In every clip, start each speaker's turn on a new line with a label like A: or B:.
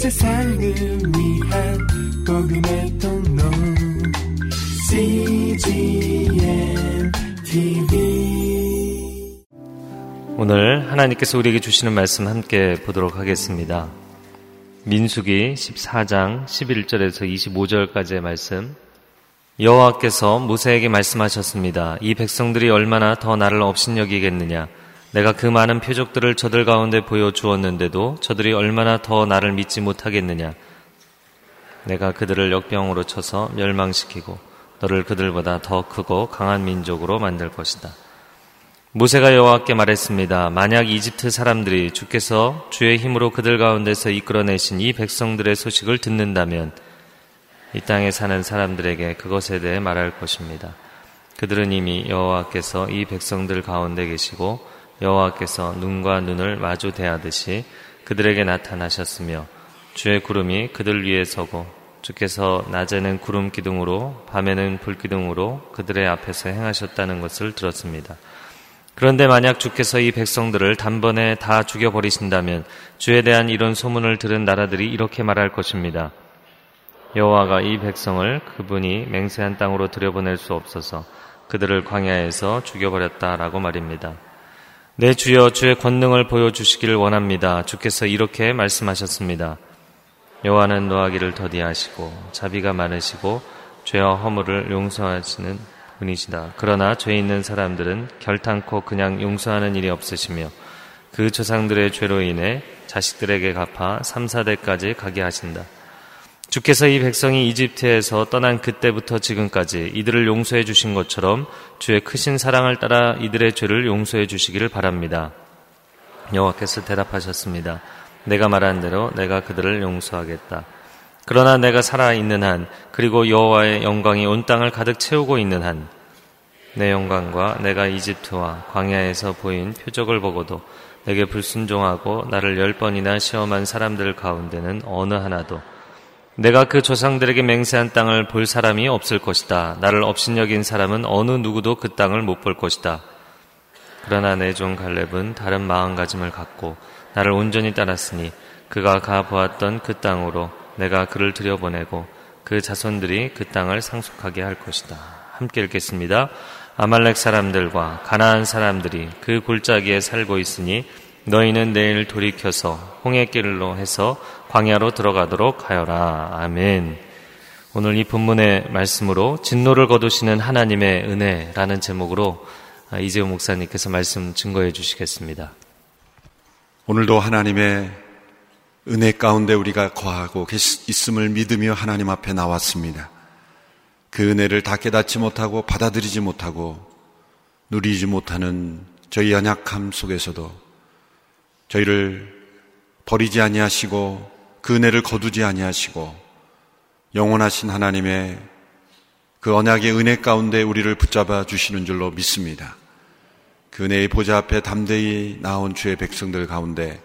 A: 세상을 위한 복음의 통로 CGM TV
B: 오늘 하나님께서 우리에게 주시는 말씀 함께 보도록 하겠습니다. 민수기 14장 11절에서 25절까지의 말씀 여호와께서 모세에게 말씀하셨습니다. 이 백성들이 얼마나 더 나를 업신여기겠느냐 내가 그 많은 표적들을 저들 가운데 보여주었는데도 저들이 얼마나 더 나를 믿지 못하겠느냐. 내가 그들을 역병으로 쳐서 멸망시키고 너를 그들보다 더 크고 강한 민족으로 만들 것이다. 모세가 여호와께 말했습니다. 만약 이집트 사람들이 주께서 주의 힘으로 그들 가운데서 이끌어내신 이 백성들의 소식을 듣는다면 이 땅에 사는 사람들에게 그것에 대해 말할 것입니다. 그들은 이미 여호와께서 이 백성들 가운데 계시고 여호와께서 눈과 눈을 마주 대하듯이 그들에게 나타나셨으며 주의 구름이 그들 위에 서고 주께서 낮에는 구름 기둥으로 밤에는 불 기둥으로 그들의 앞에서 행하셨다는 것을 들었습니다. 그런데 만약 주께서 이 백성들을 단번에 다 죽여버리신다면 주에 대한 이런 소문을 들은 나라들이 이렇게 말할 것입니다. 여호와가 이 백성을 그분이 맹세한 땅으로 들여보낼 수 없어서 그들을 광야에서 죽여버렸다라고 말입니다. 내 주여 주의 권능을 보여주시기를 원합니다. 주께서 이렇게 말씀하셨습니다. 여호와는 노하기를 더디하시고 자비가 많으시고 죄와 허물을 용서하시는 분이시다. 그러나 죄 있는 사람들은 결탄코 그냥 용서하는 일이 없으시며 그 조상들의 죄로 인해 자식들에게 갚아 3, 4대까지 가게 하신다. 주께서 이 백성이 이집트에서 떠난 그때부터 지금까지 이들을 용서해 주신 것처럼 주의 크신 사랑을 따라 이들의 죄를 용서해 주시기를 바랍니다. 여호와께서 대답하셨습니다. 내가 말한 대로 내가 그들을 용서하겠다. 그러나 내가 살아 있는 한 그리고 여호와의 영광이 온 땅을 가득 채우고 있는 한 내 영광과 내가 이집트와 광야에서 보인 표적을 보고도 내게 불순종하고 나를 열 번이나 시험한 사람들 가운데는 어느 하나도 내가 그 조상들에게 맹세한 땅을 볼 사람이 없을 것이다. 나를 업신여긴 사람은 어느 누구도 그 땅을 못 볼 것이다. 그러나 내 종 갈렙은 다른 마음가짐을 갖고 나를 온전히 따랐으니 그가 가 보았던 그 땅으로 내가 그를 들여보내고 그 자손들이 그 땅을 상속하게 할 것이다. 함께 읽겠습니다. 아말렉 사람들과 가나안 사람들이 그 골짜기에 살고 있으니 너희는 내일 돌이켜서 홍해길로 해서 광야로 들어가도록 하여라. 아멘. 오늘 이 본문의 말씀으로 진노를 거두시는 하나님의 은혜라는 제목으로 이재호 목사님께서 말씀 증거해 주시겠습니다.
C: 오늘도 하나님의 은혜 가운데 우리가 거하고 있음을 믿으며 하나님 앞에 나왔습니다. 그 은혜를 다 깨닫지 못하고 받아들이지 못하고 누리지 못하는 저희 연약함 속에서도 저희를 버리지 아니하시고 그 은혜를 거두지 아니하시고 영원하신 하나님의 그 언약의 은혜 가운데 우리를 붙잡아 주시는 줄로 믿습니다. 그 은혜의 보좌 앞에 담대히 나온 주의 백성들 가운데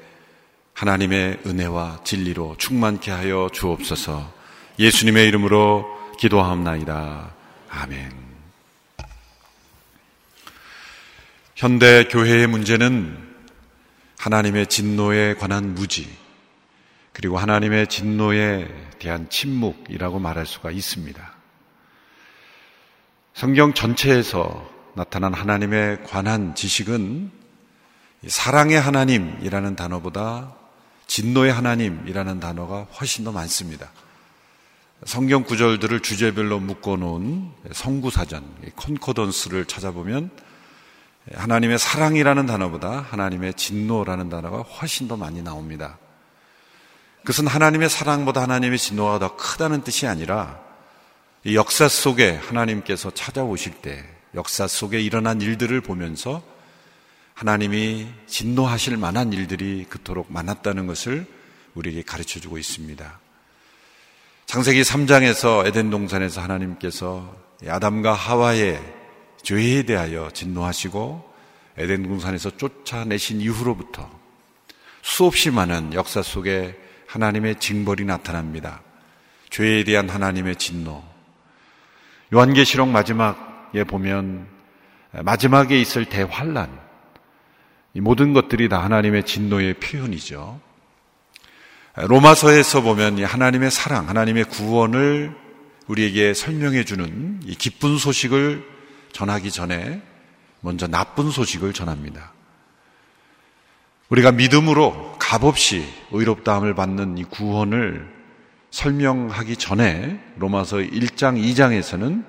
C: 하나님의 은혜와 진리로 충만케 하여 주옵소서 예수님의 이름으로 기도하옵나이다. 아멘. 현대 교회의 문제는 하나님의 진노에 관한 무지, 그리고 하나님의 진노에 대한 침묵이라고 말할 수가 있습니다. 성경 전체에서 나타난 하나님에 관한 지식은 사랑의 하나님이라는 단어보다 진노의 하나님이라는 단어가 훨씬 더 많습니다. 성경 구절들을 주제별로 묶어놓은 성구사전, 컨코던스를 찾아보면 하나님의 사랑이라는 단어보다 하나님의 진노라는 단어가 훨씬 더 많이 나옵니다. 그것은 하나님의 사랑보다 하나님의 진노가 더 크다는 뜻이 아니라 역사 속에 하나님께서 찾아오실 때 역사 속에 일어난 일들을 보면서 하나님이 진노하실 만한 일들이 그토록 많았다는 것을 우리에게 가르쳐 주고 있습니다. 창세기 3장에서 에덴 동산에서 하나님께서 아담과 하와의 죄에 대하여 진노하시고 에덴 동산에서 쫓아내신 이후로부터 수없이 많은 역사 속에 하나님의 징벌이 나타납니다. 죄에 대한 하나님의 진노. 요한계시록 마지막에 보면 마지막에 있을 대환란. 이 모든 것들이 다 하나님의 진노의 표현이죠. 로마서에서 보면 하나님의 사랑, 하나님의 구원을 우리에게 설명해 주는 이 기쁜 소식을 전하기 전에 먼저 나쁜 소식을 전합니다. 우리가 믿음으로 값없이 의롭다함을 받는 이 구원을 설명하기 전에 로마서 1장, 2장에서는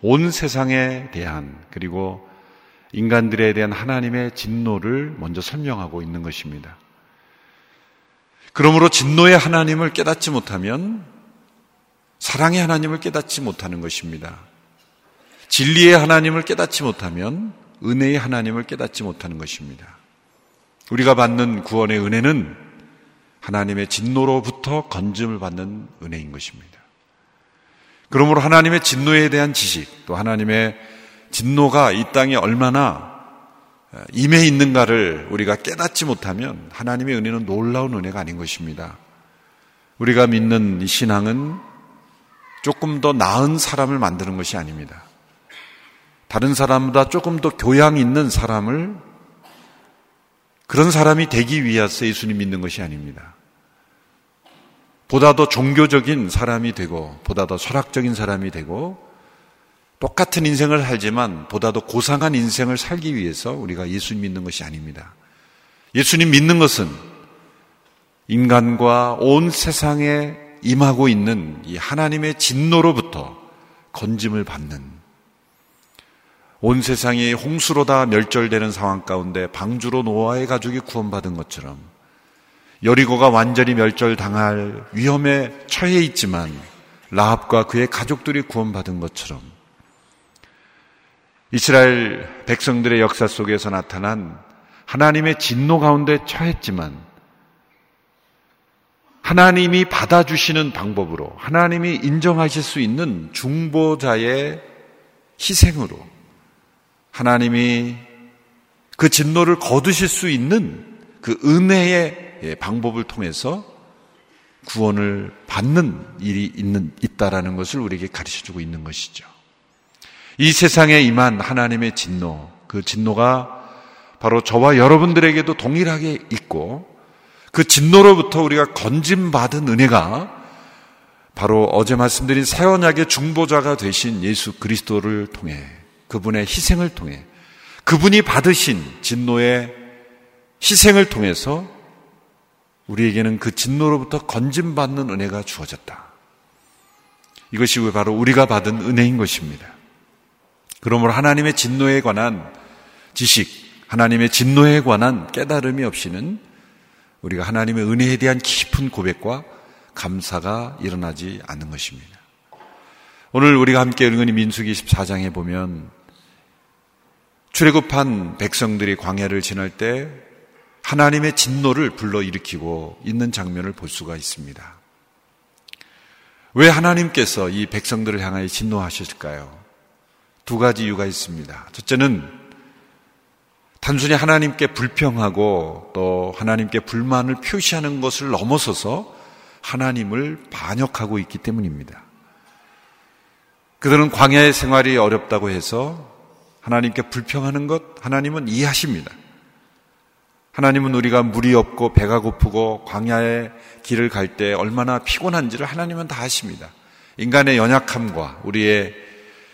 C: 온 세상에 대한 그리고 인간들에 대한 하나님의 진노를 먼저 설명하고 있는 것입니다. 그러므로 진노의 하나님을 깨닫지 못하면 사랑의 하나님을 깨닫지 못하는 것입니다. 진리의 하나님을 깨닫지 못하면 은혜의 하나님을 깨닫지 못하는 것입니다. 우리가 받는 구원의 은혜는 하나님의 진노로부터 건짐을 받는 은혜인 것입니다. 그러므로 하나님의 진노에 대한 지식, 또 하나님의 진노가 이 땅에 얼마나 임해 있는가를 우리가 깨닫지 못하면 하나님의 은혜는 놀라운 은혜가 아닌 것입니다. 우리가 믿는 신앙은 조금 더 나은 사람을 만드는 것이 아닙니다. 다른 사람보다 조금 더 교양 있는 사람을 그런 사람이 되기 위해서 예수님 믿는 것이 아닙니다. 보다 더 종교적인 사람이 되고, 보다 더 철학적인 사람이 되고, 똑같은 인생을 살지만 보다 더 고상한 인생을 살기 위해서 우리가 예수님 믿는 것이 아닙니다. 예수님 믿는 것은 인간과 온 세상에 임하고 있는 이 하나님의 진노로부터 건짐을 받는 온 세상이 홍수로 다 멸절되는 상황 가운데 방주로 노아의 가족이 구원받은 것처럼 여리고가 완전히 멸절당할 위험에 처해 있지만 라합과 그의 가족들이 구원받은 것처럼 이스라엘 백성들의 역사 속에서 나타난 하나님의 진노 가운데 처했지만 하나님이 받아주시는 방법으로 하나님이 인정하실 수 있는 중보자의 희생으로 하나님이 그 진노를 거두실 수 있는 그 은혜의 예, 방법을 통해서 구원을 받는 일이 있는, 있다라는 것을 우리에게 가르쳐 주고 있는 것이죠. 이 세상에 임한 하나님의 진노, 그 진노가 바로 저와 여러분들에게도 동일하게 있고 그 진노로부터 우리가 건짐받은 은혜가 바로 어제 말씀드린 새 언약의 중보자가 되신 예수 그리스도를 통해 그분의 희생을 통해 그분이 받으신 진노의 희생을 통해서 우리에게는 그 진노로부터 건짐받는 은혜가 주어졌다. 이것이 바로 우리가 받은 은혜인 것입니다. 그러므로 하나님의 진노에 관한 지식, 하나님의 진노에 관한 깨달음이 없이는 우리가 하나님의 은혜에 대한 깊은 고백과 감사가 일어나지 않는 것입니다. 오늘 우리가 함께 읽은 이 민수기 14장에 보면 출애굽한 백성들이 광야를 지날 때 하나님의 진노를 불러일으키고 있는 장면을 볼 수가 있습니다. 왜 하나님께서 이 백성들을 향하여 진노하셨을까요? 두 가지 이유가 있습니다. 첫째는 단순히 하나님께 불평하고 또 하나님께 불만을 표시하는 것을 넘어서서 하나님을 반역하고 있기 때문입니다. 그들은 광야의 생활이 어렵다고 해서 하나님께 불평하는 것 하나님은 이해하십니다. 하나님은 우리가 물이 없고 배가 고프고 광야의 길을 갈 때 얼마나 피곤한지를 하나님은 다 아십니다. 인간의 연약함과 우리의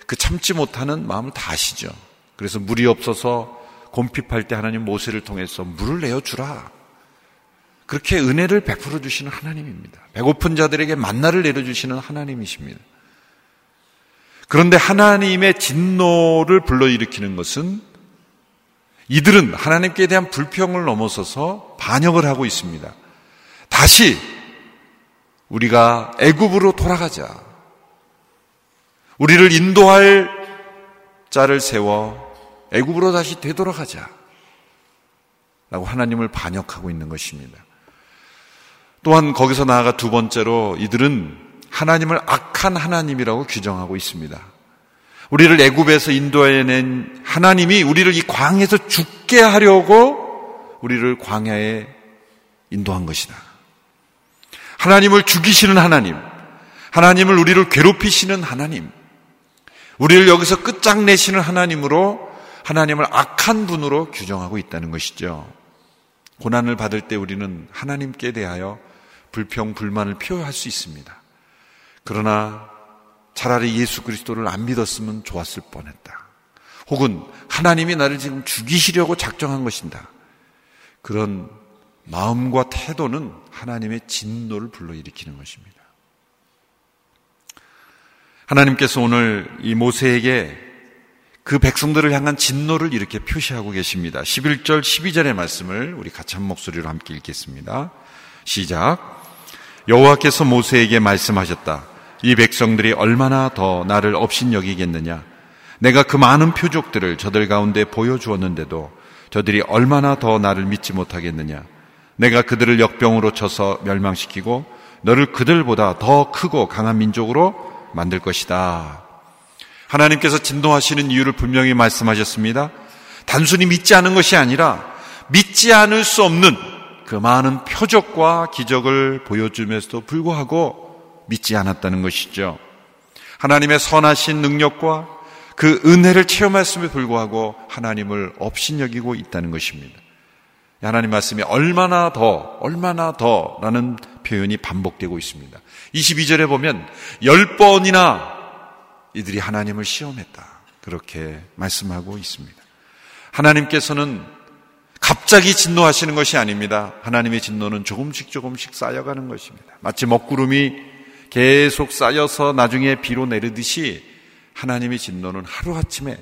C: 그 참지 못하는 마음을 다 아시죠. 그래서 물이 없어서 곰핍할 때 하나님 모세를 통해서 물을 내어주라. 그렇게 은혜를 베풀어 주시는 하나님입니다. 배고픈 자들에게 만나를 내려주시는 하나님이십니다. 그런데 하나님의 진노를 불러일으키는 것은 이들은 하나님께 대한 불평을 넘어서서 반역을 하고 있습니다. 다시 우리가 애굽으로 돌아가자. 우리를 인도할 자를 세워 애굽으로 다시 되돌아가자. 라고 하나님을 반역하고 있는 것입니다. 또한 거기서 나아가 두 번째로 이들은 하나님을 악한 하나님이라고 규정하고 있습니다. 우리를 애굽에서 인도해낸 하나님이 우리를 이 광에서 죽게 하려고 우리를 광야에 인도한 것이다. 하나님을 죽이시는 하나님, 하나님을 우리를 괴롭히시는 하나님, 우리를 여기서 끝장내시는 하나님으로 하나님을 악한 분으로 규정하고 있다는 것이죠. 고난을 받을 때 우리는 하나님께 대하여 불평, 불만을 표할 수 있습니다. 그러나 차라리 예수 그리스도를 안 믿었으면 좋았을 뻔했다. 혹은 하나님이 나를 지금 죽이시려고 작정한 것인다. 그런 마음과 태도는 하나님의 진노를 불러일으키는 것입니다. 하나님께서 오늘 이 모세에게 그 백성들을 향한 진노를 이렇게 표시하고 계십니다. 11절, 12절의 말씀을 우리 같이 한 목소리로 함께 읽겠습니다. 시작. 여호와께서 모세에게 말씀하셨다. 이 백성들이 얼마나 더 나를 업신 여기겠느냐. 내가 그 많은 표적들을 저들 가운데 보여주었는데도 저들이 얼마나 더 나를 믿지 못하겠느냐. 내가 그들을 역병으로 쳐서 멸망시키고 너를 그들보다 더 크고 강한 민족으로 만들 것이다. 하나님께서 진동하시는 이유를 분명히 말씀하셨습니다. 단순히 믿지 않은 것이 아니라 믿지 않을 수 없는 그 많은 표적과 기적을 보여주면서도 불구하고 믿지 않았다는 것이죠. 하나님의 선하신 능력과 그 은혜를 체험했음에 불구하고 하나님을 업신여기고 있다는 것입니다. 하나님 말씀이 얼마나 더, 얼마나 더 라는 표현이 반복되고 있습니다. 22절에 보면 열 번이나 이들이 하나님을 시험했다. 그렇게 말씀하고 있습니다. 하나님께서는 갑자기 진노하시는 것이 아닙니다. 하나님의 진노는 조금씩 조금씩 쌓여가는 것입니다. 마치 먹구름이 계속 쌓여서 나중에 비로 내리듯이 하나님의 진노는 하루아침에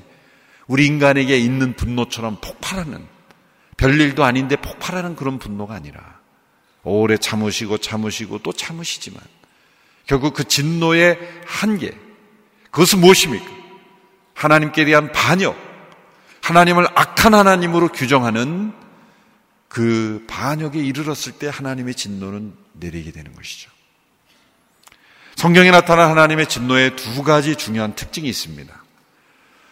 C: 우리 인간에게 있는 분노처럼 폭발하는 별일도 아닌데 폭발하는 그런 분노가 아니라 오래 참으시고 참으시고 또 참으시지만 결국 그 진노의 한계 그것은 무엇입니까? 하나님께 대한 반역 하나님을 악한 하나님으로 규정하는 그 반역에 이르렀을 때 하나님의 진노는 내리게 되는 것이죠. 성경에 나타난 하나님의 진노에 두 가지 중요한 특징이 있습니다.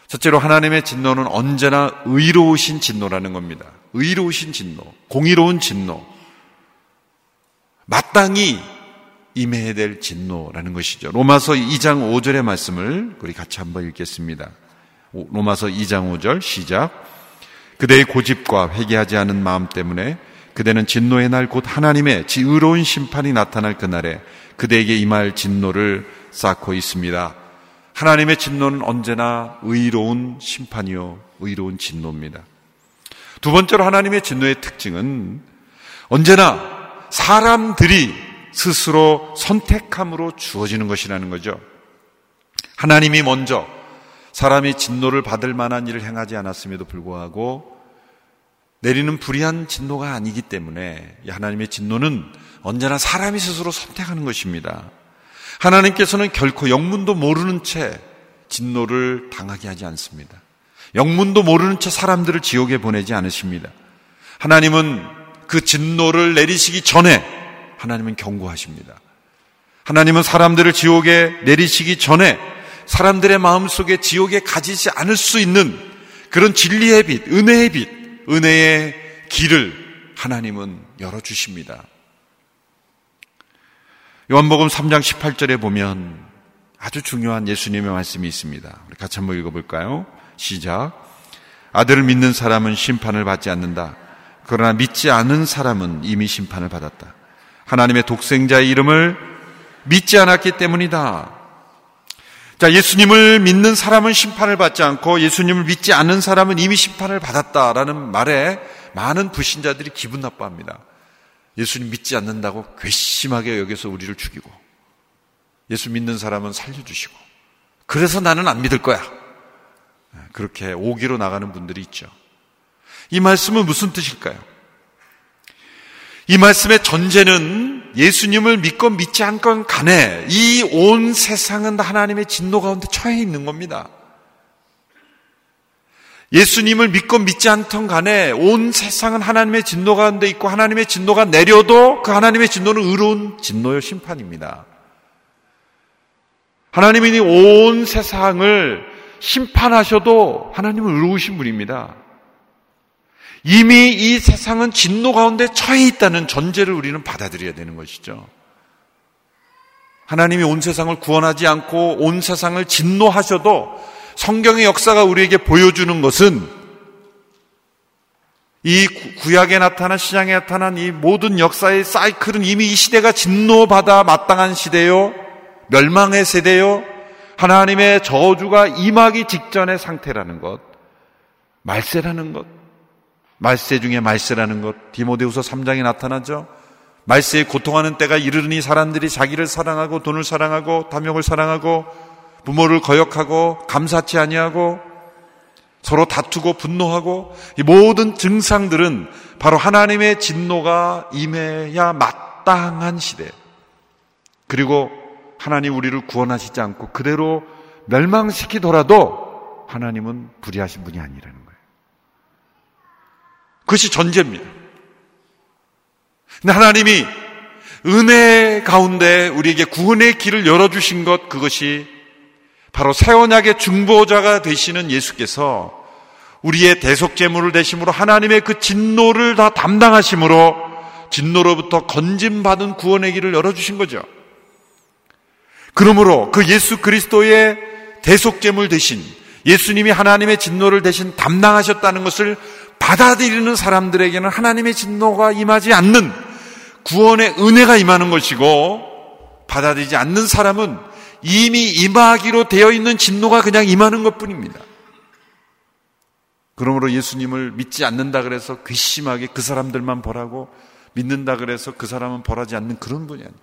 C: 첫째로 하나님의 진노는 언제나 의로우신 진노라는 겁니다. 의로우신 진노, 공의로운 진노, 마땅히 임해야 될 진노라는 것이죠. 로마서 2장 5절의 말씀을 우리 같이 한번 읽겠습니다. 로마서 2장 5절 시작. 그대의 고집과 회개하지 않은 마음 때문에 그대는 진노의 날 곧 하나님의 지의로운 심판이 나타날 그날에 그대에게 임할 진노를 쌓고 있습니다. 하나님의 진노는 언제나 의로운 심판이요, 의로운 진노입니다. 두 번째로 하나님의 진노의 특징은 언제나 사람들이 스스로 선택함으로 주어지는 것이라는 거죠. 하나님이 먼저 사람이 진노를 받을 만한 일을 행하지 않았음에도 불구하고 내리는 불의한 진노가 아니기 때문에 하나님의 진노는 언제나 사람이 스스로 선택하는 것입니다. 하나님께서는 결코 영문도 모르는 채 진노를 당하게 하지 않습니다. 영문도 모르는 채 사람들을 지옥에 보내지 않으십니다. 하나님은 그 진노를 내리시기 전에 하나님은 경고하십니다. 하나님은 사람들을 지옥에 내리시기 전에 사람들의 마음 속에 지옥에 가지지 않을 수 있는 그런 진리의 빛, 은혜의 빛, 은혜의 길을 하나님은 열어주십니다. 요한복음 3장 18절에 보면 아주 중요한 예수님의 말씀이 있습니다. 우리 같이 한번 읽어볼까요? 시작. 아들을 믿는 사람은 심판을 받지 않는다. 그러나 믿지 않은 사람은 이미 심판을 받았다. 하나님의 독생자의 이름을 믿지 않았기 때문이다. 자, 예수님을 믿는 사람은 심판을 받지 않고 예수님을 믿지 않는 사람은 이미 심판을 받았다라는 말에 많은 불신자들이 기분 나빠합니다. 예수님 믿지 않는다고 괘씸하게 여기서 우리를 죽이고 예수 믿는 사람은 살려주시고 그래서 나는 안 믿을 거야. 그렇게 오기로 나가는 분들이 있죠. 이 말씀은 무슨 뜻일까요? 이 말씀의 전제는 예수님을 믿건 믿지 않건 간에 이 온 세상은 하나님의 진노 가운데 처해 있는 겁니다. 예수님을 믿건 믿지 않던 간에 온 세상은 하나님의 진노 가운데 있고 하나님의 진노가 내려도 그 하나님의 진노는 의로운 진노의 심판입니다. 하나님이 온 세상을 심판하셔도 하나님은 의로우신 분입니다. 이미 이 세상은 진노 가운데 처해 있다는 전제를 우리는 받아들여야 되는 것이죠. 하나님이 온 세상을 구원하지 않고 온 세상을 진노하셔도 성경의 역사가 우리에게 보여주는 것은 이 구약에 나타난 신약에 나타난 이 모든 역사의 사이클은 이미 이 시대가 진노받아 마땅한 시대요. 멸망의 세대요. 하나님의 저주가 임하기 직전의 상태라는 것. 말세라는 것. 말세 중에 말세라는 것. 디모데후서 3장에 나타나죠. 말세에 고통하는 때가 이르르니 사람들이 자기를 사랑하고 돈을 사랑하고 탐욕을 사랑하고 부모를 거역하고 감사치 아니하고 서로 다투고 분노하고 이 모든 증상들은 바로 하나님의 진노가 임해야 마땅한 시대. 그리고 하나님 우리를 구원하시지 않고 그대로 멸망시키더라도 하나님은 불의하신 분이 아니라는. 그것이 전제입니다. 하나님이 은혜 가운데 우리에게 구원의 길을 열어주신 것 그것이 바로 새 언약의 중보자가 되시는 예수께서 우리의 대속제물을 대심으로 하나님의 그 진노를 다 담당하심으로 진노로부터 건짐받은 구원의 길을 열어주신 거죠. 그러므로 그 예수 그리스도의 대속제물 대신 예수님이 하나님의 진노를 대신 담당하셨다는 것을 받아들이는 사람들에게는 하나님의 진노가 임하지 않는 구원의 은혜가 임하는 것이고 받아들이지 않는 사람은 이미 임하기로 되어 있는 진노가 그냥 임하는 것 뿐입니다. 그러므로 예수님을 믿지 않는다 그래서 괘씸하게 그 사람들만 벌하고 믿는다 그래서 그 사람은 벌하지 않는 그런 분이 아니에요.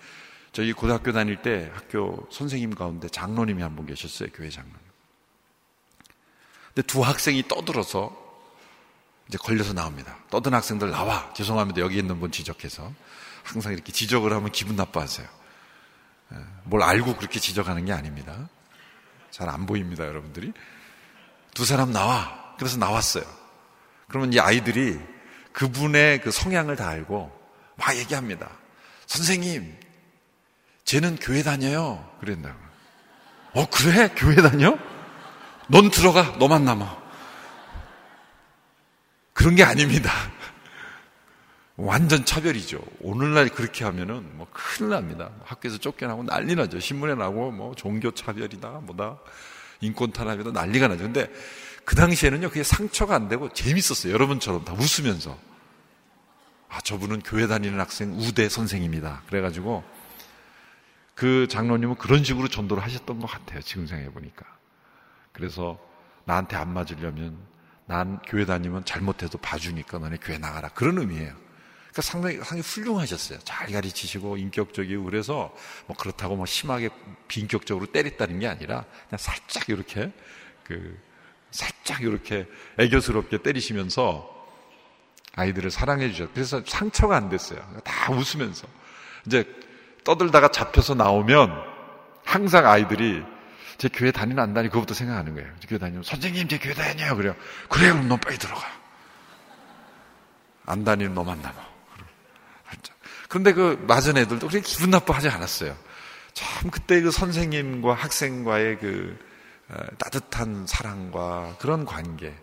C: 저희 고등학교 다닐 때 학교 선생님 가운데 장로님이 한 분 계셨어요. 교회 장로님. 근데 두 학생이 떠들어서 이제 걸려서 나옵니다. 떠든 학생들 나와. 죄송합니다. 여기 있는 분 지적해서. 항상 이렇게 지적을 하면 기분 나빠하세요. 예, 뭘 알고 그렇게 지적하는 게 아닙니다. 잘 안 보입니다, 여러분들이. 두 사람 나와. 그래서 나왔어요. 그러면 이 아이들이 그분의 그 성향을 다 알고 막 얘기합니다. 선생님, 쟤는 교회 다녀요. 그랬나고. 어, 그래? 교회 다녀? 넌 들어가. 너만 남아. 그런 게 아닙니다. 완전 차별이죠. 오늘날 그렇게 하면은 뭐 큰일 납니다. 학교에서 쫓겨나고 난리 나죠. 신문에 나고 뭐 종교 차별이다, 뭐다, 인권 탄압이다 난리가 나죠. 근데 그 당시에는요, 그게 상처가 안 되고 재밌었어요. 여러분처럼 다 웃으면서. 아, 저분은 교회 다니는 학생 우대 선생입니다. 그래가지고 그 장로님은 그런 식으로 전도를 하셨던 것 같아요. 지금 생각해보니까. 그래서 나한테 안 맞으려면 난 교회 다니면 잘못해도 봐주니까 너네 교회 나가라. 그런 의미예요. 그러니까 상당히, 상당히 훌륭하셨어요. 잘 가르치시고 인격적이고 그래서 뭐 그렇다고 뭐 심하게 비인격적으로 때렸다는 게 아니라 그냥 살짝 이렇게 그 살짝 이렇게 애교스럽게 때리시면서 아이들을 사랑해 주셨어요. 그래서 상처가 안 됐어요. 다 웃으면서 이제 떠들다가 잡혀서 나오면 항상 아이들이 제 교회 다니는 안 다니 그것부터 생각하는 거예요. 교회 다니면 선생님 제 교회 다녀요. 그래요. 그래 그럼 너 빨리 들어가. 안 다니는 너만 남아. 그런데 그 맞은 애들도 그렇게 기분 나빠하지 않았어요. 참 그때 그 선생님과 학생과의 그 어, 따뜻한 사랑과 그런 관계.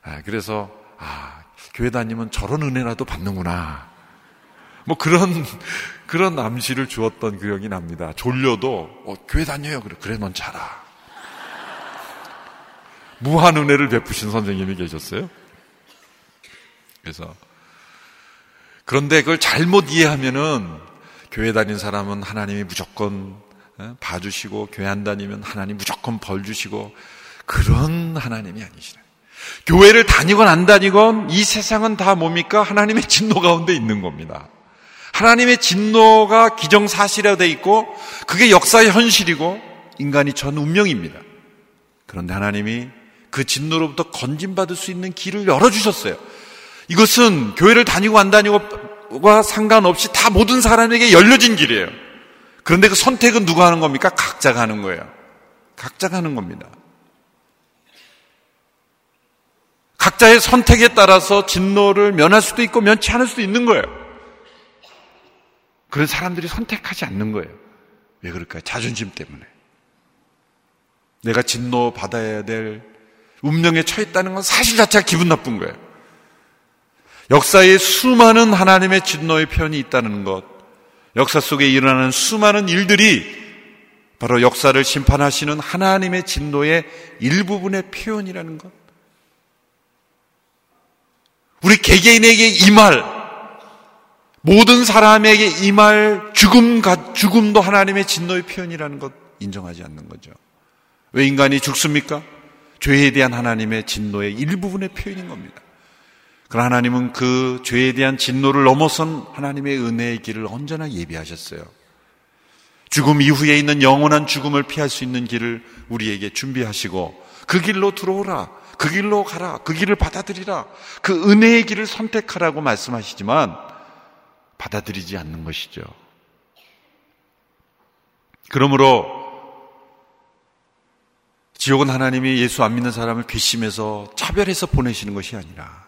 C: 아, 그래서 아 교회 다니면 저런 은혜라도 받는구나. 뭐 그런 그런 암시를 주었던 기억이 납니다. 졸려도 어, 교회 다녀요. 그래 그래 넌 자라. 무한 은혜를 베푸신 선생님이 계셨어요. 그래서 그런데 그걸 잘못 이해하면은 교회 다닌 사람은 하나님이 무조건 어, 봐주시고 교회 안 다니면 하나님 무조건 벌 주시고 그런 하나님이 아니시네. 교회를 다니건 안 다니건 이 세상은 다 뭡니까? 하나님의 진노 가운데 있는 겁니다. 하나님의 진노가 기정사실화되어 있고 그게 역사의 현실이고 인간이 전 운명입니다. 그런데 하나님이 그 진노로부터 건진받을 수 있는 길을 열어주셨어요. 이것은 교회를 다니고 안 다니고와 상관없이 다 모든 사람에게 열려진 길이에요. 그런데 그 선택은 누가 하는 겁니까? 각자가 하는 거예요. 각자가 하는 겁니다. 각자의 선택에 따라서 진노를 면할 수도 있고 면치 않을 수도 있는 거예요. 그런 사람들이 선택하지 않는 거예요. 왜 그럴까요? 자존심 때문에. 내가 진노 받아야 될 운명에 처했다는 건 사실 자체가 기분 나쁜 거예요. 역사에 수많은 하나님의 진노의 편이 있다는 것, 역사 속에 일어나는 수많은 일들이 바로 역사를 심판하시는 하나님의 진노의 일부분의 표현이라는 것. 우리 개개인에게 임할 모든 사람에게 임할 죽음 죽음도 하나님의 진노의 표현이라는 것 인정하지 않는 거죠. 왜 인간이 죽습니까? 죄에 대한 하나님의 진노의 일부분의 표현인 겁니다. 그러나 하나님은 그 죄에 대한 진노를 넘어선 하나님의 은혜의 길을 언제나 예비하셨어요. 죽음 이후에 있는 영원한 죽음을 피할 수 있는 길을 우리에게 준비하시고 그 길로 들어오라. 그 길로 가라. 그 길을 받아들이라. 그 은혜의 길을 선택하라고 말씀하시지만 받아들이지 않는 것이죠. 그러므로 지옥은 하나님이 예수 안 믿는 사람을 괘씸해서 차별해서 보내시는 것이 아니라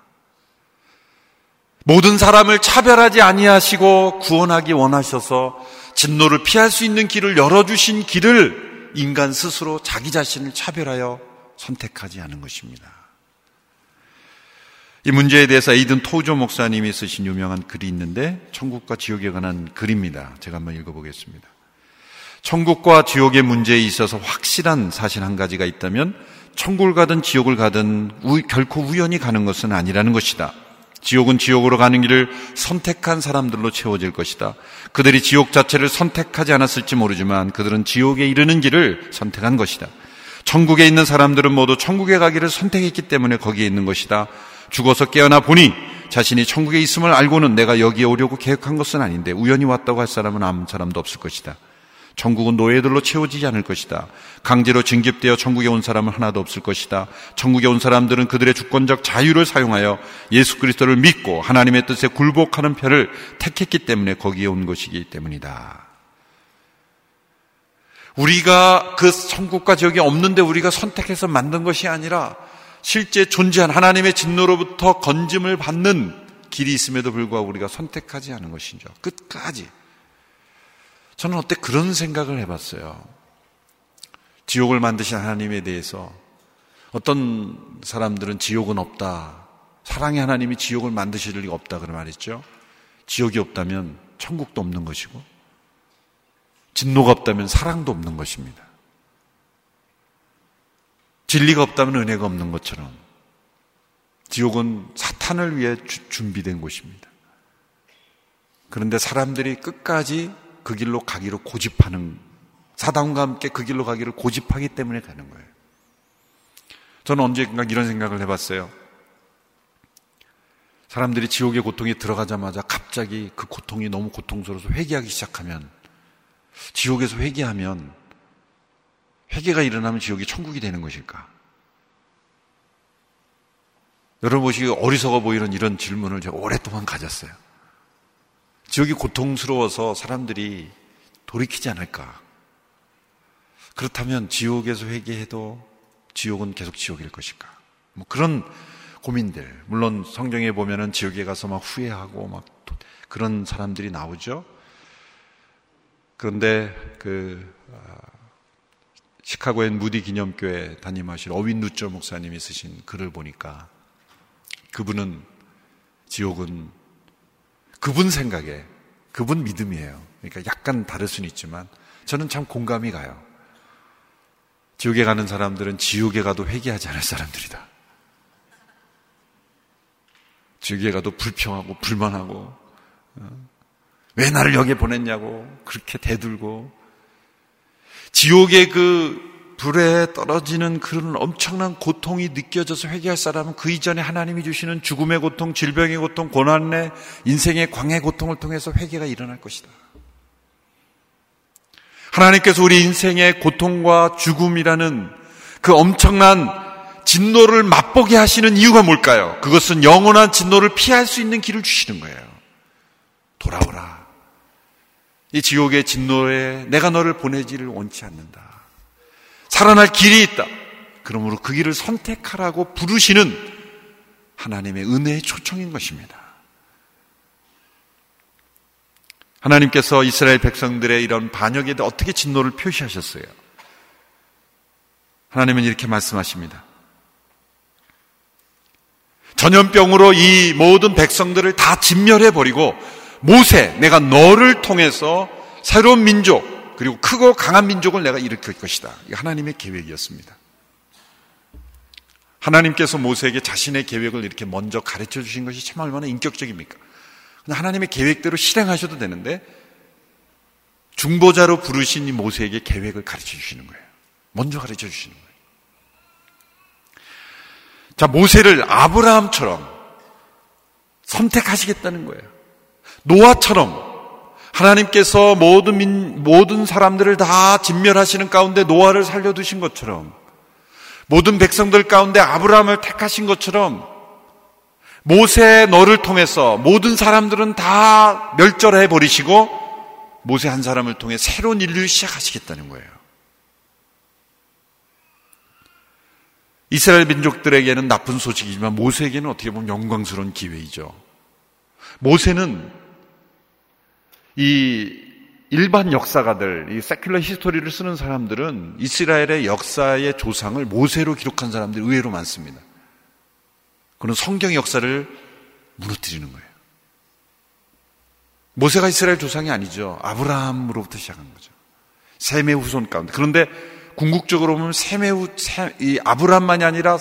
C: 모든 사람을 차별하지 아니하시고 구원하기 원하셔서 진노를 피할 수 있는 길을 열어주신 길을 인간 스스로 자기 자신을 차별하여 선택하지 않은 것입니다. 이 문제에 대해서 에이든 토조 목사님이 쓰신 유명한 글이 있는데 천국과 지옥에 관한 글입니다. 제가 한번 읽어보겠습니다. 천국과 지옥의 문제에 있어서 확실한 사실 한 가지가 있다면 천국을 가든 지옥을 가든 우, 결코 우연히 가는 것은 아니라는 것이다. 지옥은 지옥으로 가는 길을 선택한 사람들로 채워질 것이다. 그들이 지옥 자체를 선택하지 않았을지 모르지만 그들은 지옥에 이르는 길을 선택한 것이다. 천국에 있는 사람들은 모두 천국에 가기를 선택했기 때문에 거기에 있는 것이다. 죽어서 깨어나 보니 자신이 천국에 있음을 알고는 내가 여기에 오려고 계획한 것은 아닌데 우연히 왔다고 할 사람은 아무 사람도 없을 것이다. 천국은 노예들로 채워지지 않을 것이다. 강제로 징집되어 천국에 온 사람은 하나도 없을 것이다. 천국에 온 사람들은 그들의 주권적 자유를 사용하여 예수 그리스도를 믿고 하나님의 뜻에 굴복하는 편을 택했기 때문에 거기에 온 것이기 때문이다. 우리가 그 천국과 지옥이 없는데 우리가 선택해서 만든 것이 아니라 실제 존재한 하나님의 진노로부터 건짐을 받는 길이 있음에도 불구하고 우리가 선택하지 않은 것이죠. 끝까지. 저는 어때 그런 생각을 해봤어요. 지옥을 만드신 하나님에 대해서 어떤 사람들은 지옥은 없다. 사랑의 하나님이 지옥을 만드실 리가 없다. 그런 말했죠. 지옥이 없다면 천국도 없는 것이고, 진노가 없다면 사랑도 없는 것입니다. 진리가 없다면 은혜가 없는 것처럼, 지옥은 사탄을 위해 주, 준비된 곳입니다. 그런데 사람들이 끝까지 그 길로 가기로 고집하는 사단과 함께 그 길로 가기를 고집하기 때문에 가는 거예요. 저는 언젠가 이런 생각을 해봤어요. 사람들이 지옥의 고통에 들어가자마자 갑자기 그 고통이 너무 고통스러워서 회개하기 시작하면 지옥에서 회개하면 회개가 일어나면 지옥이 천국이 되는 것일까? 여러분 보시기 어리석어 보이는 이런 질문을 제가 오랫동안 가졌어요. 지옥이 고통스러워서 사람들이 돌이키지 않을까? 그렇다면 지옥에서 회개해도 지옥은 계속 지옥일 것일까? 뭐 그런 고민들. 물론 성경에 보면은 지옥에 가서 막 후회하고 막 그런 사람들이 나오죠. 그런데 그 아, 시카고의 무디 기념교회 담임하신 어윈 누처 목사님이 쓰신 글을 보니까 그분은 지옥은 그분 생각에, 그분 믿음이에요. 그러니까 약간 다를 수는 있지만 저는 참 공감이 가요. 지옥에 가는 사람들은 지옥에 가도 회개하지 않을 사람들이다. 지옥에 가도 불평하고 불만하고 어? 왜 나를 여기에 보냈냐고 그렇게 대들고 지옥의 그 불에 떨어지는 그런 엄청난 고통이 느껴져서 회개할 사람은 그 이전에 하나님이 주시는 죽음의 고통, 질병의 고통, 고난의 인생의 광해 고통을 통해서 회개가 일어날 것이다. 하나님께서 우리 인생의 고통과 죽음이라는 그 엄청난 진노를 맛보게 하시는 이유가 뭘까요? 그것은 영원한 진노를 피할 수 있는 길을 주시는 거예요. 돌아오라. 이 지옥의 진노에 내가 너를 보내지를 원치 않는다. 살아날 길이 있다. 그러므로 그 길을 선택하라고 부르시는 하나님의 은혜의 초청인 것입니다. 하나님께서 이스라엘 백성들의 이런 반역에 대해 어떻게 진노를 표시하셨어요? 하나님은 이렇게 말씀하십니다. 전염병으로 이 모든 백성들을 다 진멸해버리고 모세, 내가 너를 통해서 새로운 민족, 그리고 크고 강한 민족을 내가 일으킬 것이다. 이게 하나님의 계획이었습니다. 하나님께서 모세에게 자신의 계획을 이렇게 먼저 가르쳐 주신 것이 참 얼마나 인격적입니까? 근데 하나님의 계획대로 실행하셔도 되는데 중보자로 부르신 이 모세에게 계획을 가르쳐 주시는 거예요. 먼저 가르쳐 주시는 거예요. 자, 모세를 아브라함처럼 선택하시겠다는 거예요. 노아처럼 하나님께서 모든 민, 모든 사람들을 다 진멸하시는 가운데 노아를 살려두신 것처럼 모든 백성들 가운데 아브라함을 택하신 것처럼 모세 너를 통해서 모든 사람들은 다 멸절해 버리시고 모세 한 사람을 통해 새로운 인류를 시작하시겠다는 거예요. 이스라엘 민족들에게는 나쁜 소식이지만 모세에게는 어떻게 보면 영광스러운 기회이죠. 모세는 이 일반 역사가들, 이 세큘러 히스토리를 쓰는 사람들은 이스라엘의 역사의 조상을 모세로 기록한 사람들이 의외로 많습니다. 그런 성경의 역사를 무너뜨리는 거예요. 모세가 이스라엘 조상이 아니죠. 아브라함으로부터 시작한 거죠. 셈의 후손 가운데. 그런데 궁극적으로 보면 셈의 후, 셈, 이 아브라함만이 아니라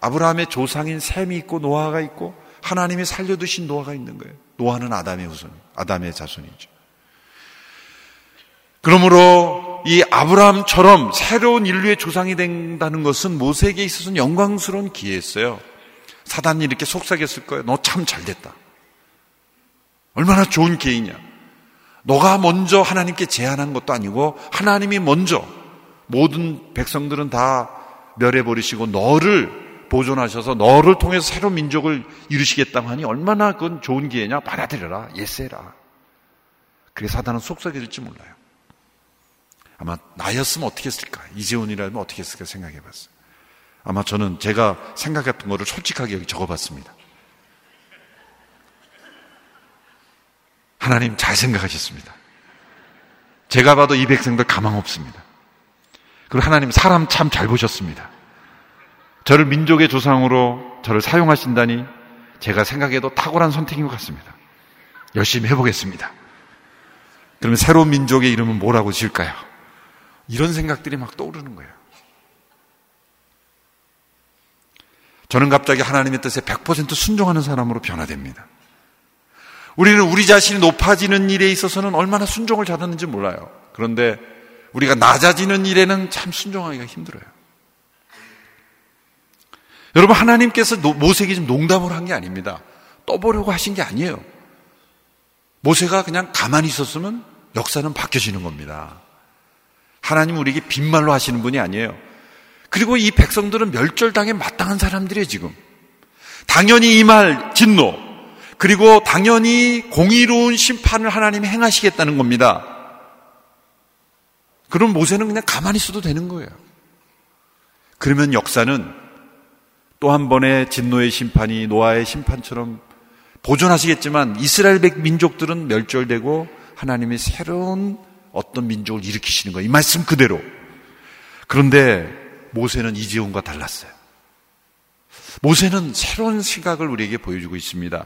C: 아브라함의 조상인 셈이 있고 노아가 있고 하나님이 살려두신 노아가 있는 거예요. 노아는 아담의 후손, 아담의 자손이죠. 그러므로 이 아브라함처럼 새로운 인류의 조상이 된다는 것은 모세에게 있어서는 영광스러운 기회였어요. 사단이 이렇게 속삭였을 거예요. 너 참 잘됐다. 얼마나 좋은 기회이냐. 너가 먼저 하나님께 제안한 것도 아니고 하나님이 먼저 모든 백성들은 다 멸해버리시고 너를 보존하셔서 너를 통해서 새로운 민족을 이루시겠다고 하니 얼마나 그건 좋은 기회냐. 받아들여라. 예세라. 그래 사단은 속삭일지 몰라요. 아마 나였으면 어떻게 했을까? 이재훈이라면 어떻게 했을까 생각해 봤어요. 아마 저는 제가 생각했던 거를 솔직하게 여기 적어 봤습니다. 하나님 잘 생각하셨습니다. 제가 봐도 이 백성들 가망 없습니다. 그리고 하나님 사람 참 잘 보셨습니다. 저를 민족의 조상으로 저를 사용하신다니 제가 생각해도 탁월한 선택인 것 같습니다. 열심히 해보겠습니다. 그러면 새로운 민족의 이름은 뭐라고 지을까요? 이런 생각들이 막 떠오르는 거예요. 저는 갑자기 하나님의 뜻에 100% 순종하는 사람으로 변화됩니다. 우리는 우리 자신이 높아지는 일에 있어서는 얼마나 순종을 잘하는지 몰라요. 그런데 우리가 낮아지는 일에는 참 순종하기가 힘들어요. 여러분, 하나님께서 모세에게 좀 농담을 한 게 아닙니다. 떠보려고 하신 게 아니에요. 모세가 그냥 가만히 있었으면 역사는 바뀌어지는 겁니다. 하나님 우리에게 빈말로 하시는 분이 아니에요. 그리고 이 백성들은 멸절당에 마땅한 사람들이에요, 지금. 당연히 이 말 진노, 그리고 당연히 공의로운 심판을 하나님이 행하시겠다는 겁니다. 그럼 모세는 그냥 가만히 있어도 되는 거예요. 그러면 역사는 또 한 번의 진노의 심판이 노아의 심판처럼 보존하시겠지만 이스라엘 백 민족들은 멸절되고 하나님의 새로운 어떤 민족을 일으키시는 거예요. 이 말씀 그대로. 그런데 모세는 이재훈과 달랐어요. 모세는 새로운 시각을 우리에게 보여주고 있습니다.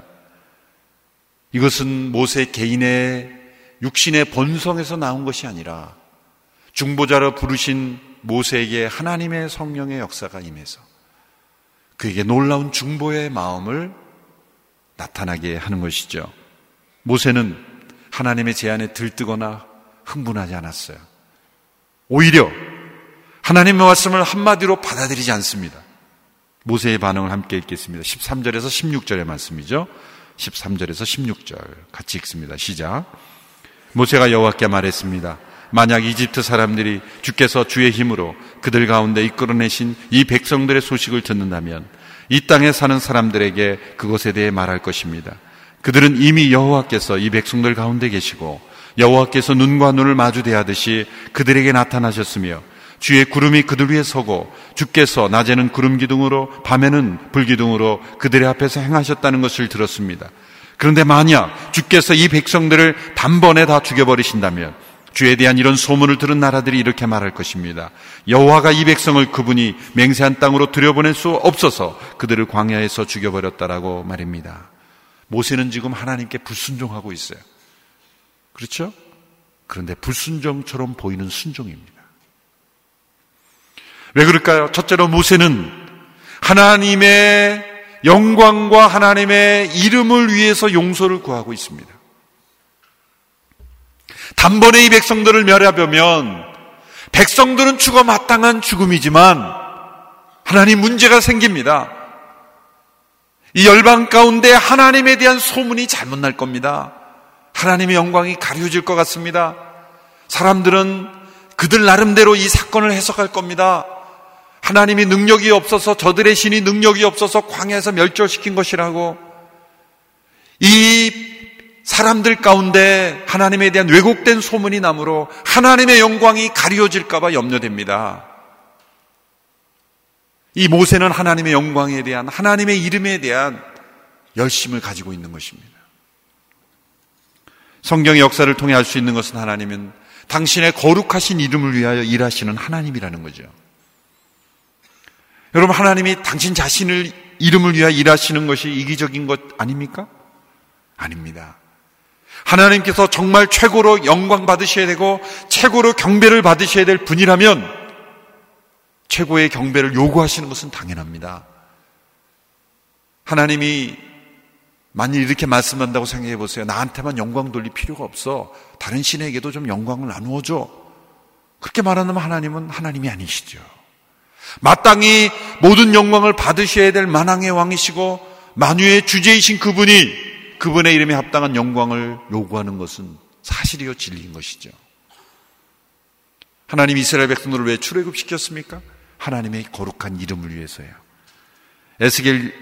C: 이것은 모세 개인의 육신의 본성에서 나온 것이 아니라 중보자로 부르신 모세에게 하나님의 성령의 역사가 임해서 그에게 놀라운 중보의 마음을 나타나게 하는 것이죠. 모세는 하나님의 제안에 들뜨거나 흥분하지 않았어요. 오히려 하나님의 말씀을 한마디로 받아들이지 않습니다. 모세의 반응을 함께 읽겠습니다. 13절에서 16절의 말씀이죠. 13절에서 16절 같이 읽습니다. 시작. 모세가 여호와께 말했습니다. 만약 이집트 사람들이 주께서 주의 힘으로 그들 가운데 이끌어내신 이 백성들의 소식을 듣는다면 이 땅에 사는 사람들에게 그것에 대해 말할 것입니다. 그들은 이미 여호와께서 이 백성들 가운데 계시고 여호와께서 눈과 눈을 마주 대하듯이 그들에게 나타나셨으며 주의 구름이 그들 위에 서고 주께서 낮에는 구름 기둥으로 밤에는 불 기둥으로 그들의 앞에서 행하셨다는 것을 들었습니다. 그런데 만약 주께서 이 백성들을 단번에 다 죽여버리신다면 주에 대한 이런 소문을 들은 나라들이 이렇게 말할 것입니다. 여호와가 이 백성을 그분이 맹세한 땅으로 들여보낼 수 없어서 그들을 광야에서 죽여버렸다라고 말입니다. 모세는 지금 하나님께 불순종하고 있어요. 그렇죠? 그런데 불순종처럼 보이는 순종입니다. 왜 그럴까요? 첫째로 모세는 하나님의 영광과 하나님의 이름을 위해서 용서를 구하고 있습니다. 단번에 이 백성들을 멸해보면 백성들은 죽어 마땅한 죽음이지만 하나님 문제가 생깁니다. 이 열방 가운데 하나님에 대한 소문이 잘못 날 겁니다. 하나님의 영광이 가려질 것 같습니다. 사람들은 그들 나름대로 이 사건을 해석할 겁니다. 하나님이 능력이 없어서 저들의 신이 능력이 없어서 광야에서 멸절시킨 것이라고 이 사람들 가운데 하나님에 대한 왜곡된 소문이 나므로 하나님의 영광이 가려질까봐 염려됩니다. 이 모세는 하나님의 영광에 대한 하나님의 이름에 대한 열심을 가지고 있는 것입니다. 성경의 역사를 통해 알 수 있는 것은 하나님은 당신의 거룩하신 이름을 위하여 일하시는 하나님이라는 거죠. 여러분, 하나님이 당신 자신을 이름을 위하여 일하시는 것이 이기적인 것 아닙니까? 아닙니다. 하나님께서 정말 최고로 영광 받으셔야 되고 최고로 경배를 받으셔야 될 분이라면 최고의 경배를 요구하시는 것은 당연합니다. 하나님이 만일 이렇게 말씀한다고 생각해 보세요. 나한테만 영광 돌릴 필요가 없어. 다른 신에게도 좀 영광을 나누어 줘. 그렇게 말하면 하나님은 하나님이 아니시죠. 마땅히 모든 영광을 받으셔야 될 만왕의 왕이시고 만유의 주제이신 그분이 그분의 이름에 합당한 영광을 요구하는 것은 사실이요 진리인 것이죠. 하나님 이스라엘 백성들을 왜 출애굽시켰습니까? 하나님의 거룩한 이름을 위해서요. 에스겔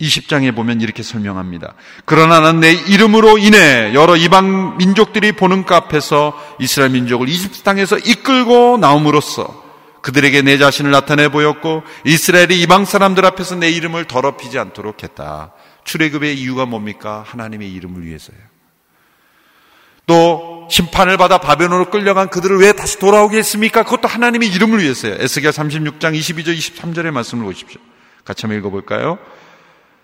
C: 20장에 보면 이렇게 설명합니다. 그러나 난 내 이름으로 인해 여러 이방 민족들이 보는 그 앞에서 이스라엘 민족을 이집트 땅에서 이끌고 나옴으로써 그들에게 내 자신을 나타내 보였고 이스라엘이 이방 사람들 앞에서 내 이름을 더럽히지 않도록 했다. 출애굽의 이유가 뭡니까? 하나님의 이름을 위해서요. 또 심판을 받아 바벨론으로 끌려간 그들을 왜 다시 돌아오게 했습니까? 그것도 하나님의 이름을 위해서요. 에스겔 36장 22절 23절의 말씀을 보십시오. 같이 한번 읽어볼까요?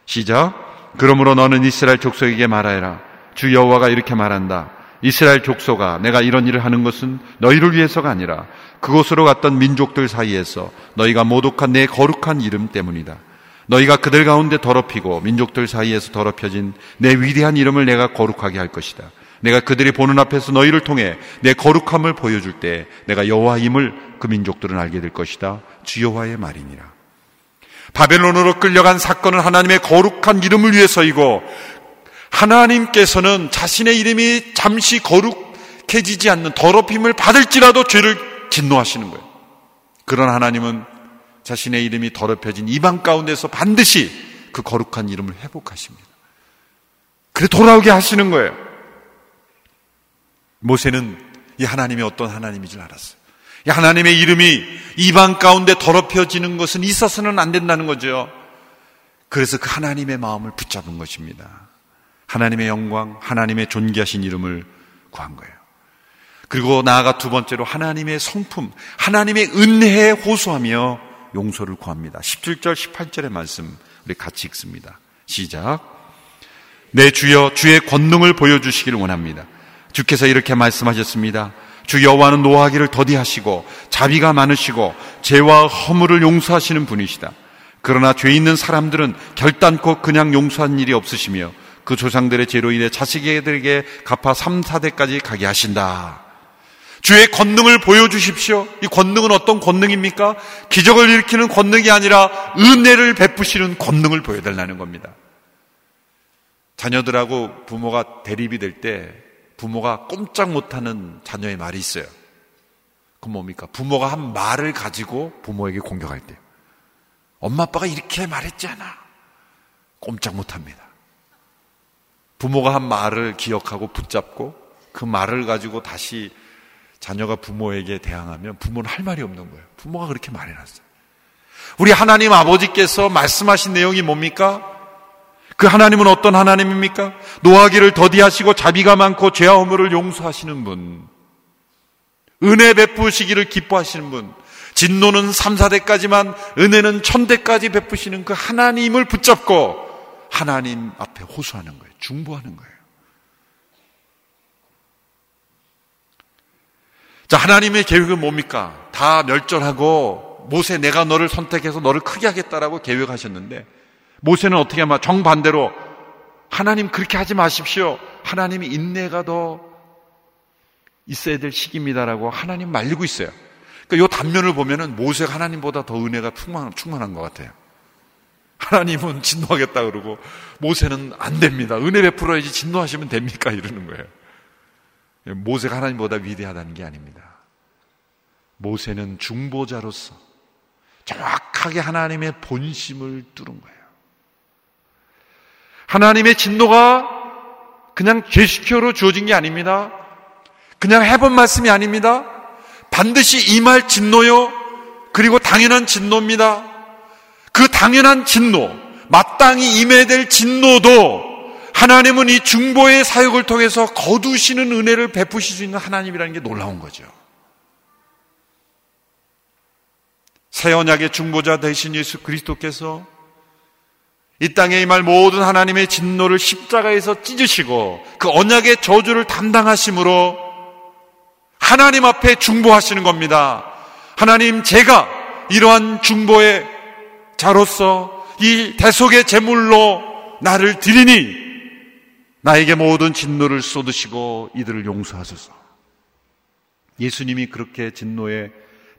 C: 시작. 그러므로 너는 이스라엘 족속에게 말하여라. 주 여호와가 이렇게 말한다. 이스라엘 족속아, 내가 이런 일을 하는 것은 너희를 위해서가 아니라 그곳으로 갔던 민족들 사이에서 너희가 모독한 내 거룩한 이름 때문이다. 너희가 그들 가운데 더럽히고 민족들 사이에서 더럽혀진 내 위대한 이름을 내가 거룩하게 할 것이다. 내가 그들이 보는 앞에서 너희를 통해 내 거룩함을 보여줄 때 내가 여호와임을 그 민족들은 알게 될 것이다. 주 여호와의 말이니라. 바벨론으로 끌려간 사건은 하나님의 거룩한 이름을 위해서이고 하나님께서는 자신의 이름이 잠시 거룩해지지 않는 더럽힘을 받을지라도 죄를 진노하시는 거예요. 그런 하나님은 자신의 이름이 더럽혀진 이방 가운데서 반드시 그 거룩한 이름을 회복하십니다. 그래 돌아오게 하시는 거예요. 모세는 이 하나님이 어떤 하나님인 줄 알았어요. 하나님의 이름이 이방 가운데 더럽혀지는 것은 있어서는 안 된다는 거죠. 그래서 그 하나님의 마음을 붙잡은 것입니다. 하나님의 영광, 하나님의 존귀하신 이름을 구한 거예요. 그리고 나아가 두 번째로 하나님의 성품, 하나님의 은혜에 호소하며 용서를 구합니다. 17절, 18절의 말씀 우리 같이 읽습니다. 시작. 내 주여 주의 권능을 보여주시기를 원합니다. 주께서 이렇게 말씀하셨습니다. 주 여호와는 노하기를 더디하시고 자비가 많으시고 죄와 허물을 용서하시는 분이시다. 그러나 죄 있는 사람들은 결단코 그냥 용서한 일이 없으시며 그 조상들의 죄로 인해 자식에게 갚아 3, 4대까지 가게 하신다. 주의 권능을 보여주십시오. 이 권능은 어떤 권능입니까? 기적을 일으키는 권능이 아니라 은혜를 베푸시는 권능을 보여달라는 겁니다. 자녀들하고 부모가 대립이 될 때 부모가 꼼짝 못하는 자녀의 말이 있어요. 그 뭡니까? 부모가 한 말을 가지고 부모에게 공격할 때. 엄마 아빠가 이렇게 말했잖아. 꼼짝 못합니다. 부모가 한 말을 기억하고 붙잡고 그 말을 가지고 다시 자녀가 부모에게 대항하면 부모는 할 말이 없는 거예요. 부모가 그렇게 말해놨어요. 우리 하나님 아버지께서 말씀하신 내용이 뭡니까? 그 하나님은 어떤 하나님입니까? 노하기를 더디하시고 자비가 많고 죄와 허물을 용서하시는 분. 은혜 베푸시기를 기뻐하시는 분. 진노는 3, 4대까지만 은혜는 천대까지 베푸시는 그 하나님을 붙잡고 하나님 앞에 호소하는 거예요. 중보하는 거예요. 자, 하나님의 계획은 뭡니까? 다 멸절하고 모세 내가 너를 선택해서 너를 크게 하겠다라고 계획하셨는데 모세는 어떻게 하면 정반대로 하나님 그렇게 하지 마십시오. 하나님이 인내가 더 있어야 될 시기입니다라고 하나님 말리고 있어요. 그러니까 이 단면을 보면은 모세가 하나님보다 더 은혜가 충만, 충만한 것 같아요. 하나님은 진노하겠다 그러고 모세는 안 됩니다. 은혜 베풀어야지 진노하시면 됩니까? 이러는 거예요. 모세가 하나님보다 위대하다는 게 아닙니다. 모세는 중보자로서 정확하게 하나님의 본심을 뚫은 거예요. 하나님의 진노가 그냥 제시표로 주어진 게 아닙니다. 그냥 해본 말씀이 아닙니다. 반드시 임할 진노요. 그리고 당연한 진노입니다. 그 당연한 진노, 마땅히 임해야 될 진노도 하나님은 이 중보의 사역을 통해서 거두시는 은혜를 베푸실 수 있는 하나님이라는 게 놀라운 거죠. 새 언약의 중보자 되신 예수 그리스도께서 이 땅에 임할 모든 하나님의 진노를 십자가에서 찢으시고 그 언약의 저주를 담당하심으로 하나님 앞에 중보하시는 겁니다. 하나님 제가 이러한 중보의 자로서 이 대속의 제물로 나를 드리니 나에게 모든 진노를 쏟으시고 이들을 용서하소서. 예수님이 그렇게 진노의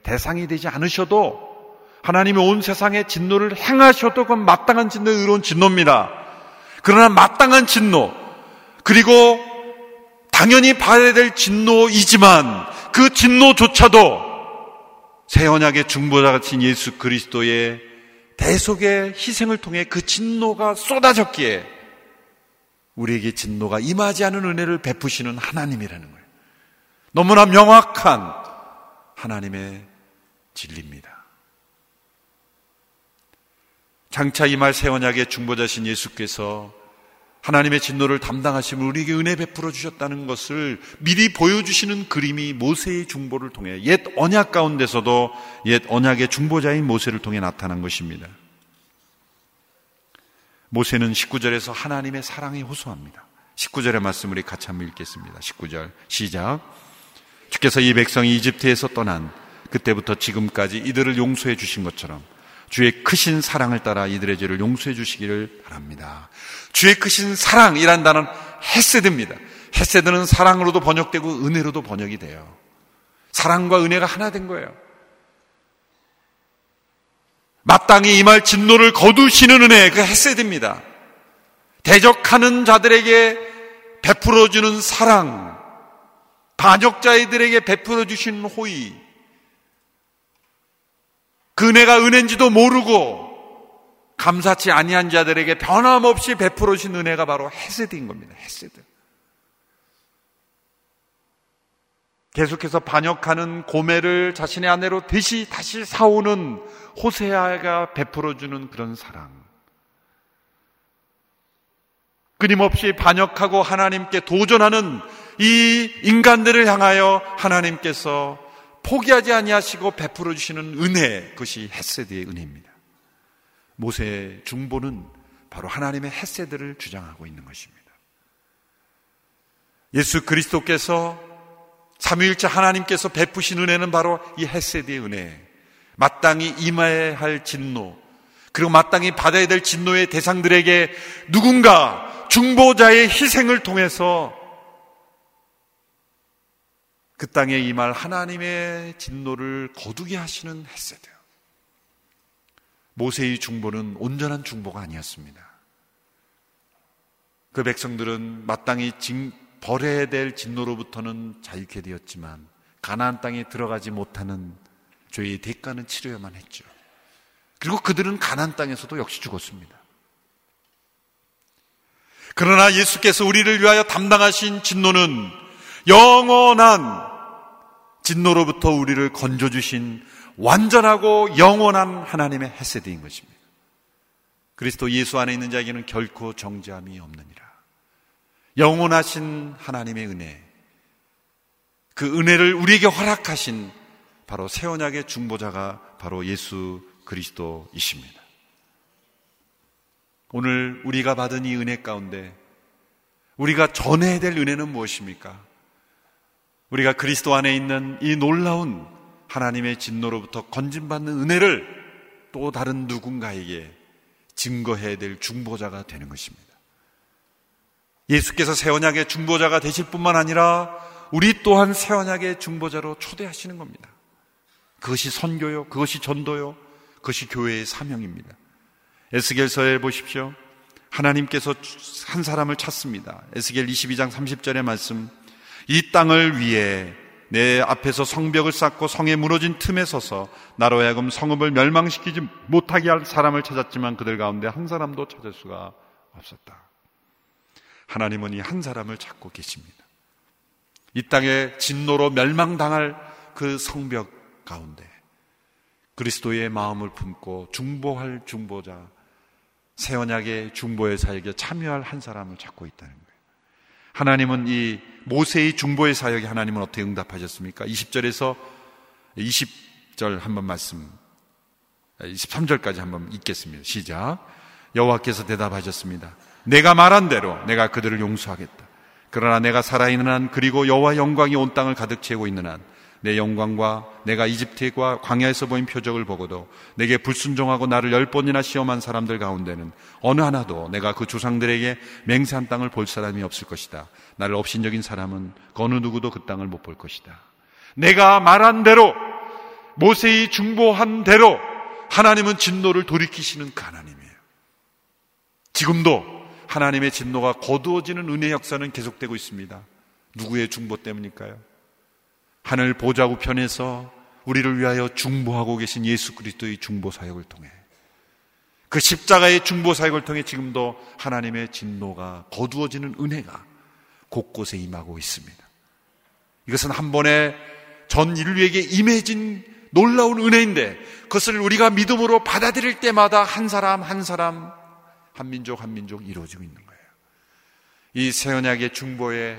C: 대상이 되지 않으셔도 하나님이 온 세상에 진노를 행하셔도 그건 마땅한 진노, 의로운 진노입니다. 그러나 마땅한 진노, 그리고 당연히 받아야 될 진노이지만 그 진노조차도 새 언약의 중보자 같은 예수 그리스도의 대속의 희생을 통해 그 진노가 쏟아졌기에 우리에게 진노가 임하지 않은 은혜를 베푸시는 하나님이라는 거예요. 너무나 명확한 하나님의 진리입니다. 장차 이말 세원약의 중보자신 예수께서 하나님의 진노를 담당하시면 우리에게 은혜 베풀어 주셨다는 것을 미리 보여주시는 그림이 모세의 중보를 통해 옛 언약 가운데서도 옛 언약의 중보자인 모세를 통해 나타난 것입니다. 모세는 19절에서 하나님의 사랑에 호소합니다. 19절의 말씀을 같이 한번 읽겠습니다. 19절 시작. 주께서 이 백성이 이집트에서 떠난 그때부터 지금까지 이들을 용서해 주신 것처럼 주의 크신 사랑을 따라 이들의 죄를 용서해 주시기를 바랍니다. 주의 크신 사랑이란 단어는 헤세드입니다. 헤세드는 사랑으로도 번역되고 은혜로도 번역이 돼요. 사랑과 은혜가 하나 된 거예요. 마땅히 임할 진노를 거두시는 은혜, 그 헤세드입니다. 대적하는 자들에게 베풀어주는 사랑, 반역자들에게 베풀어주시는 호의, 그 은혜가 은혜인지도 모르고 감사치 아니한 자들에게 변함없이 베풀어 주신 은혜가 바로 헤세드인 겁니다. 헤세드. 계속해서 반역하는 고매를 자신의 아내로 대시 다시 사오는 호세아가 베풀어 주는 그런 사랑. 끊임없이 반역하고 하나님께 도전하는 이 인간들을 향하여 하나님께서 포기하지 아니하시고 베풀어 주시는 은혜 그것이 헤세드의 은혜입니다. 모세의 중보는 바로 하나님의 헤세드를 주장하고 있는 것입니다. 예수 그리스도께서 삼위일체 하나님께서 베푸신 은혜는 바로 이 헤세드의 은혜. 마땅히 임해야 할 진노, 그리고 마땅히 받아야 될 진노의 대상들에게 누군가 중보자의 희생을 통해서 그 땅에 임할 하나님의 진노를 거두게 하시는 헤세드. 모세의 중보는 온전한 중보가 아니었습니다. 그 백성들은 마땅히 징, 벌해야 될 진노로부터는 자유케 되었지만 가나안 땅에 들어가지 못하는 죄의 대가는 치료야만 했죠. 그리고 그들은 가나안 땅에서도 역시 죽었습니다. 그러나 예수께서 우리를 위하여 담당하신 진노는 영원한 진노로부터 우리를 건져 주신 완전하고 영원한 하나님의 헤세드인 것입니다. 그리스도 예수 안에 있는 자에게는 결코 정죄함이 없느니라. 영원하신 하나님의 은혜, 그 은혜를 우리에게 허락하신 바로 새 언약의 중보자가 바로 예수 그리스도이십니다. 오늘 우리가 받은 이 은혜 가운데 우리가 전해야 될 은혜는 무엇입니까? 우리가 그리스도 안에 있는 이 놀라운 하나님의 진노로부터 건진받는 은혜를 또 다른 누군가에게 증거해야 될 중보자가 되는 것입니다. 예수께서 새 언약의 중보자가 되실 뿐만 아니라 우리 또한 새 언약의 중보자로 초대하시는 겁니다. 그것이 선교요, 그것이 전도요, 그것이 교회의 사명입니다. 에스겔서에 보십시오. 하나님께서 한 사람을 찾습니다. 에스겔 22장 30절의 말씀. 이 땅을 위해 내 앞에서 성벽을 쌓고 성에 무너진 틈에 서서 나로 하여금 성읍을 멸망시키지 못하게 할 사람을 찾았지만 그들 가운데 한 사람도 찾을 수가 없었다. 하나님은 이 한 사람을 찾고 계십니다. 이 땅에 진노로 멸망당할 그 성벽 가운데 그리스도의 마음을 품고 중보할 중보자, 새 언약의 중보의 사역에 참여할 한 사람을 찾고 있다는 거예요. 하나님은 이 모세의 중보의 사역에 하나님은 어떻게 응답하셨습니까? 20절에서 20절 한번 말씀 23절까지 한번 읽겠습니다. 시작. 여호와께서 대답하셨습니다. 내가 말한 대로 내가 그들을 용서하겠다. 그러나 내가 살아있는 한 그리고 여호와 영광이 온 땅을 가득 채우고 있는 한 내 영광과 내가 이집트과 광야에서 보인 표적을 보고도 내게 불순종하고 나를 열 번이나 시험한 사람들 가운데는 어느 하나도 내가 그 조상들에게 맹세한 땅을 볼 사람이 없을 것이다. 나를 업신적인 사람은 어느 누구도 그 땅을 못 볼 것이다. 내가 말한 대로 모세의 중보한 대로 하나님은 진노를 돌이키시는 그 하나님이에요. 지금도 하나님의 진노가 거두어지는 은혜 역사는 계속되고 있습니다. 누구의 중보 때문일까요? 하늘 보좌 우편에서 우리를 위하여 중보하고 계신 예수 그리스도의 중보 사역을 통해 그 십자가의 중보 사역을 통해 지금도 하나님의 진노가 거두어지는 은혜가 곳곳에 임하고 있습니다. 이것은 한 번에 전 인류에게 임해진 놀라운 은혜인데 그것을 우리가 믿음으로 받아들일 때마다 한 사람 한 사람 한 민족 한 민족 이루어지고 있는 거예요. 이 세언약의 중보의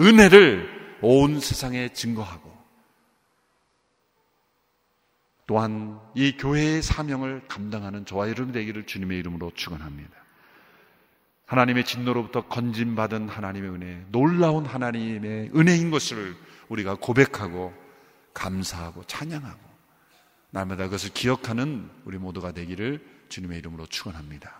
C: 은혜를 온 세상에 증거하고 또한 이 교회의 사명을 감당하는 저와 여러분 되기를 주님의 이름으로 축원합니다. 하나님의 진노로부터 건진받은 하나님의 은혜, 놀라운 하나님의 은혜인 것을 우리가 고백하고 감사하고 찬양하고 날마다 그것을 기억하는 우리 모두가 되기를 주님의 이름으로 축원합니다.